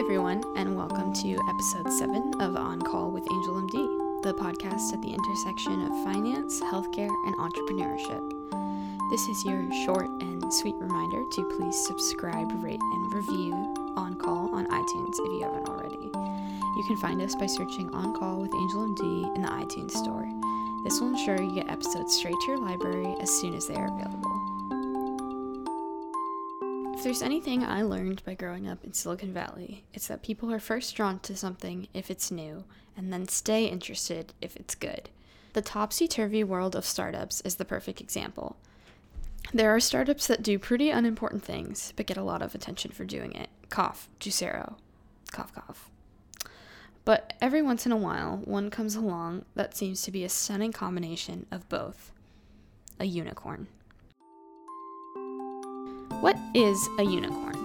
everyone, and welcome to episode 7 of On Call with Angel MD, the podcast at the intersection of finance, healthcare, and entrepreneurship. This is your short and sweet reminder to please subscribe, rate, and review On Call on iTunes if you haven't already. You can find us by searching On Call with Angel MD in the iTunes Store. This will ensure you get episodes straight to your library as soon as they are available. If there's anything I learned by growing up in Silicon Valley, it's that people are first drawn to something if it's new, and then stay interested if it's good. The topsy turvy world of startups is the perfect example. There are startups that do pretty unimportant things, but get a lot of attention for doing it. Cough, Juicero. Cough, cough. But every once in a while, one comes along that seems to be a stunning combination of both a unicorn. What is a unicorn?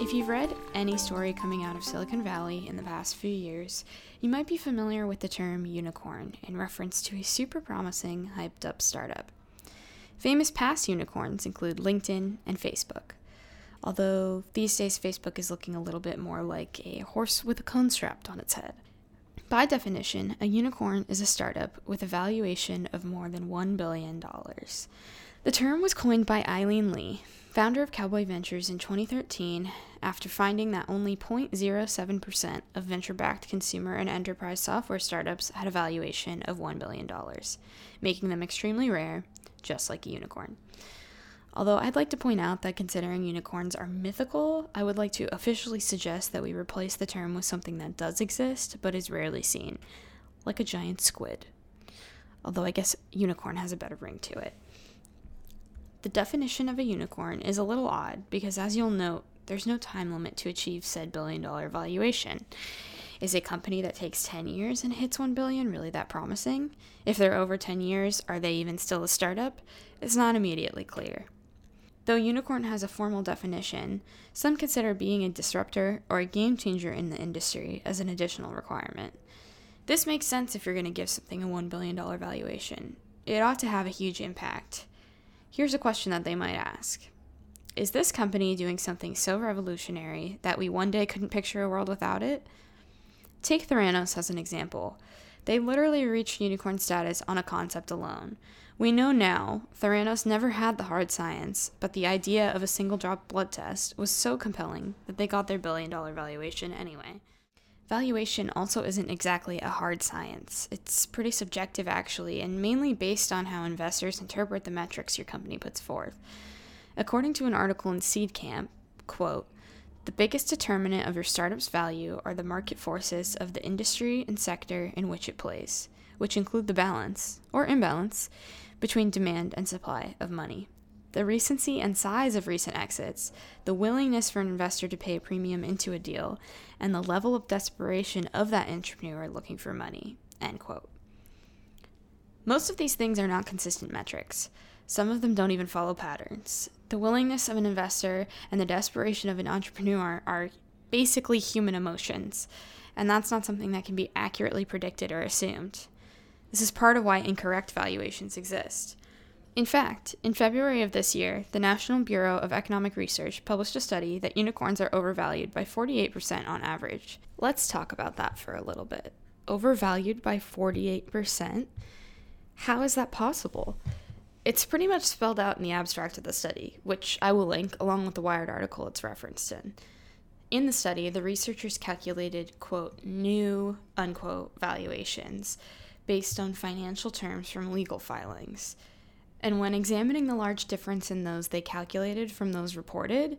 If you've read any story coming out of Silicon Valley in the past few years, you might be familiar with the term unicorn in reference to a super promising, hyped up startup. Famous past unicorns include LinkedIn and Facebook. Although these days Facebook is looking a little bit more like a horse with a cone strapped on its head. By definition, a unicorn is a startup with a valuation of more than $1 billion. The term was coined by Aileen Lee, founder of Cowboy Ventures in 2013, after finding that only 0.07% of venture backed consumer and enterprise software startups had a valuation of $1 billion, making them extremely rare, just like a unicorn. Although I'd like to point out that considering unicorns are mythical, I would like to officially suggest that we replace the term with something that does exist but is rarely seen, like a giant squid. Although I guess unicorn has a better ring to it. The definition of a unicorn is a little odd because, as you'll note, there's no time limit to achieve said billion dollar valuation. Is a company that takes 10 years and hits 1 billion really that promising? If they're over 10 years, are they even still a startup? It's not immediately clear. Though unicorn has a formal definition, some consider being a disruptor or a game changer in the industry as an additional requirement. This makes sense if you're going to give something a $1 billion valuation. It ought to have a huge impact. Here's a question that they might ask Is this company doing something so revolutionary that we one day couldn't picture a world without it? Take Theranos as an example. They literally reached unicorn status on a concept alone. We know now Theranos never had the hard science, but the idea of a single drop blood test was so compelling that they got their billion dollar valuation anyway. Valuation also isn't exactly a hard science. It's pretty subjective, actually, and mainly based on how investors interpret the metrics your company puts forth. According to an article in Seedcamp, quote, the biggest determinant of your startup's value are the market forces of the industry and sector in which it plays, which include the balance, or imbalance, between demand and supply of money the recency and size of recent exits, the willingness for an investor to pay a premium into a deal, and the level of desperation of that entrepreneur looking for money. End quote. Most of these things are not consistent metrics. Some of them don't even follow patterns. The willingness of an investor and the desperation of an entrepreneur are basically human emotions, and that's not something that can be accurately predicted or assumed. This is part of why incorrect valuations exist. In fact, in February of this year, the National Bureau of Economic Research published a study that unicorns are overvalued by 48% on average. Let's talk about that for a little bit. Overvalued by 48%? How is that possible? It's pretty much spelled out in the abstract of the study, which I will link along with the Wired article it's referenced in. In the study, the researchers calculated, quote, new, unquote, valuations based on financial terms from legal filings. And when examining the large difference in those they calculated from those reported,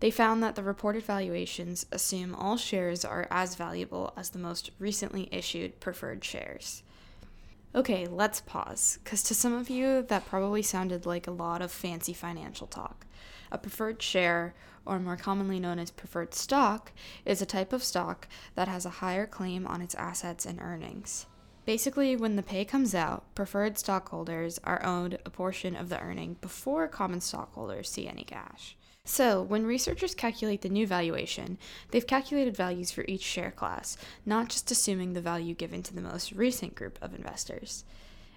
they found that the reported valuations assume all shares are as valuable as the most recently issued preferred shares. Okay, let's pause, because to some of you, that probably sounded like a lot of fancy financial talk. A preferred share, or more commonly known as preferred stock, is a type of stock that has a higher claim on its assets and earnings. Basically, when the pay comes out, preferred stockholders are owed a portion of the earning before common stockholders see any cash. So, when researchers calculate the new valuation, they've calculated values for each share class, not just assuming the value given to the most recent group of investors.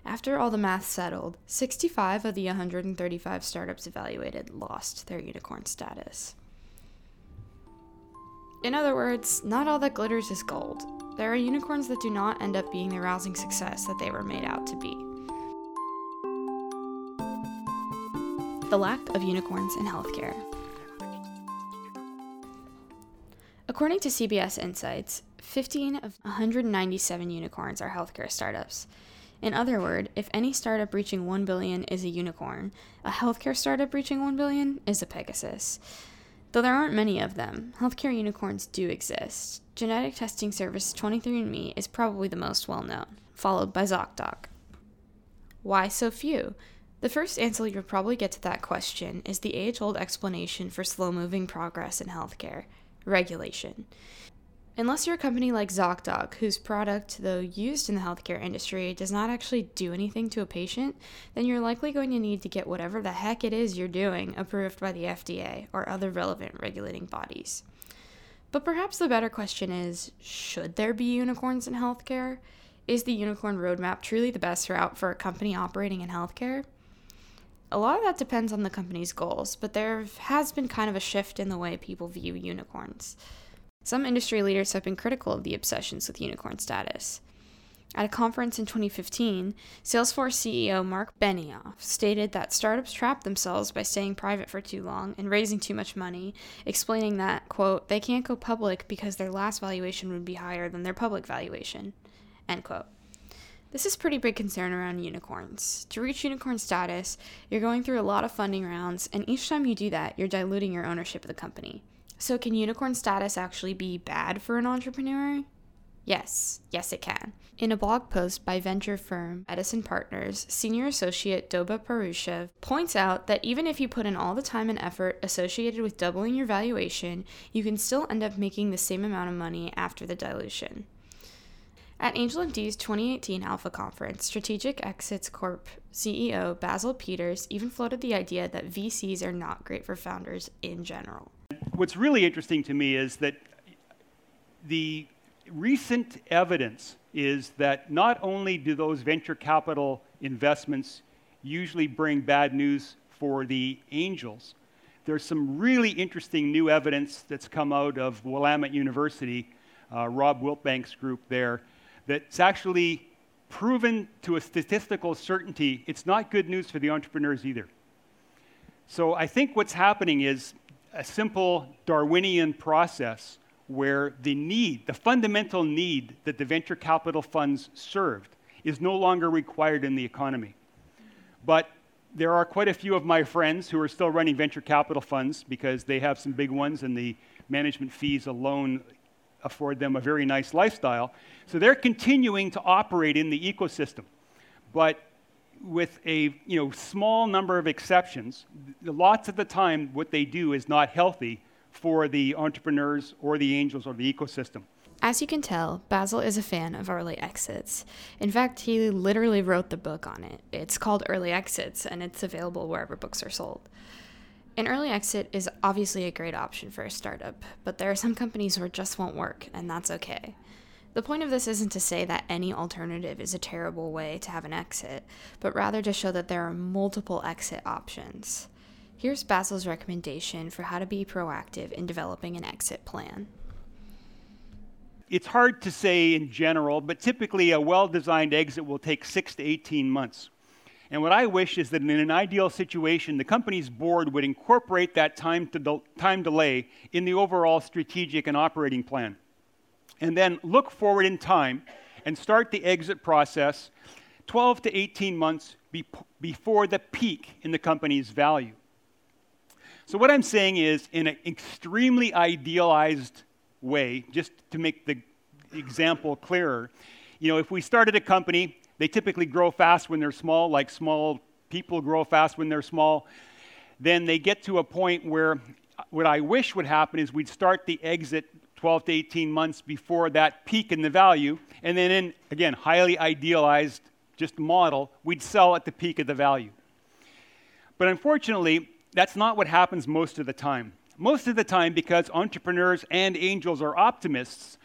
After all the math settled, 65 of the 135 startups evaluated lost their unicorn status. In other words, not all that glitters is gold. There are unicorns that do not end up being the rousing success that they were made out to be. The lack of unicorns in healthcare. According to CBS Insights, 15 of 197 unicorns are healthcare startups. In other words, if any startup reaching 1 billion is a unicorn, a healthcare startup reaching 1 billion is a Pegasus. Though there aren't many of them, healthcare unicorns do exist. Genetic testing service 23andMe is probably the most well known, followed by ZocDoc. Why so few? The first answer you'll probably get to that question is the age old explanation for slow moving progress in healthcare regulation. Unless you're a company like ZocDoc, whose product, though used in the healthcare industry, does not actually do anything to a patient, then you're likely going to need to get whatever the heck it is you're doing approved by the FDA or other relevant regulating bodies. But perhaps the better question is should there be unicorns in healthcare? Is the unicorn roadmap truly the best route for a company operating in healthcare? A lot of that depends on the company's goals, but there has been kind of a shift in the way people view unicorns. Some industry leaders have been critical of the obsessions with unicorn status. At a conference in 2015, Salesforce CEO Marc Benioff stated that startups trap themselves by staying private for too long and raising too much money, explaining that, quote, they can't go public because their last valuation would be higher than their public valuation, end quote. This is pretty big concern around unicorns. To reach unicorn status, you're going through a lot of funding rounds, and each time you do that, you're diluting your ownership of the company. So, can unicorn status actually be bad for an entrepreneur? Yes, yes, it can. In a blog post by venture firm Edison Partners, senior associate Doba Parushev points out that even if you put in all the time and effort associated with doubling your valuation, you can still end up making the same amount of money after the dilution. At Angel MD's 2018 Alpha Conference, Strategic Exits Corp CEO Basil Peters even floated the idea that VCs are not great for founders in general what's really interesting to me is that the recent evidence is that not only do those venture capital investments usually bring bad news for the angels, there's some really interesting new evidence that's come out of Willamette University, uh, Rob Wiltbank's group there, that's actually proven to a statistical certainty it's not good news for the entrepreneurs either. So I think what's happening is a simple Darwinian process where the need, the fundamental need that the venture capital funds served, is no longer required in the economy. But there are quite a few of my friends who are still running venture capital funds because they have some big ones and the management fees alone afford them a very nice lifestyle. So they're continuing to operate in the ecosystem. But with a you know, small number of exceptions, lots of the time what they do is not healthy for the entrepreneurs or the angels or the ecosystem. As you can tell, Basil is a fan of early exits. In fact, he literally wrote the book on it. It's called Early Exits, and it's available wherever books are sold. An early exit is obviously a great option for a startup, but there are some companies where it just won't work, and that's okay. The point of this isn't to say that any alternative is a terrible way to have an exit, but rather to show that there are multiple exit options. Here's Basil's recommendation for how to be proactive in developing an exit plan. It's hard to say in general, but typically a well designed exit will take six to 18 months. And what I wish is that in an ideal situation, the company's board would incorporate that time, time delay in the overall strategic and operating plan and then look forward in time and start the exit process 12 to 18 months be- before the peak in the company's value. So, what I'm saying is, in an extremely idealized way, just to make the example clearer, you know, if we started a company, they typically grow fast when they're small, like small people grow fast when they're small. Then they get to a point where uh, what I wish would happen is we'd start the exit 12 to 18 months before that peak in the value. And then, in, again, highly idealized just model, we'd sell at the peak of the value. But unfortunately, that's not what happens most of the time. Most of the time, because entrepreneurs and angels are optimists,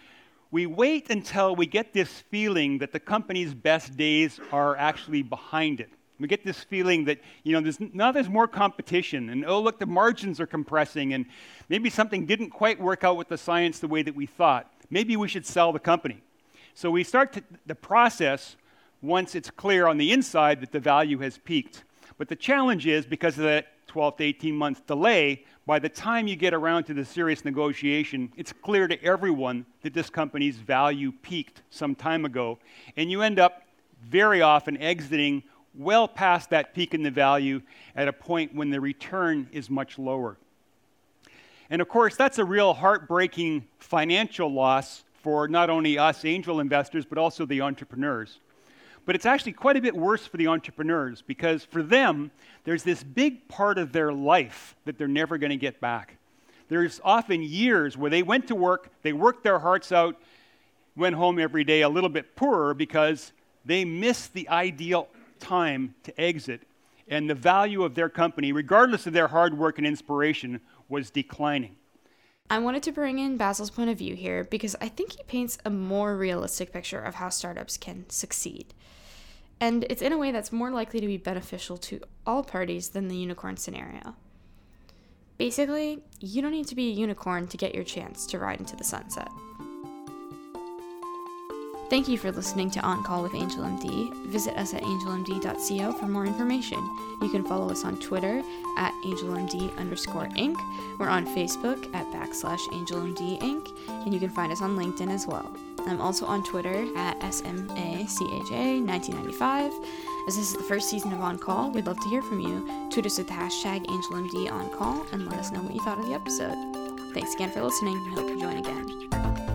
we wait until we get this feeling that the company's best days are actually behind it. We get this feeling that, you know, there's, now there's more competition, and oh, look, the margins are compressing, and maybe something didn't quite work out with the science the way that we thought. Maybe we should sell the company. So we start to, the process once it's clear on the inside that the value has peaked. But the challenge is because of that 12 to 18 month delay, by the time you get around to the serious negotiation, it's clear to everyone that this company's value peaked some time ago. And you end up very often exiting well past that peak in the value at a point when the return is much lower. And of course, that's a real heartbreaking financial loss for not only us angel investors, but also the entrepreneurs. But it's actually quite a bit worse for the entrepreneurs because for them, there's this big part of their life that they're never going to get back. There's often years where they went to work, they worked their hearts out, went home every day a little bit poorer because they missed the ideal time to exit, and the value of their company, regardless of their hard work and inspiration, was declining. I wanted to bring in Basil's point of view here because I think he paints a more realistic picture of how startups can succeed. And it's in a way that's more likely to be beneficial to all parties than the unicorn scenario. Basically, you don't need to be a unicorn to get your chance to ride into the sunset. Thank you for listening to On Call with Angel MD. Visit us at angelmd.co for more information. You can follow us on Twitter at angelmd underscore inc. We're on Facebook at backslash angelmd inc. And you can find us on LinkedIn as well. I'm also on Twitter at SMACHA1995. As this is the first season of On Call, we'd love to hear from you. Tweet us with the hashtag AngelMD On Call and let us know what you thought of the episode. Thanks again for listening. I hope you join again.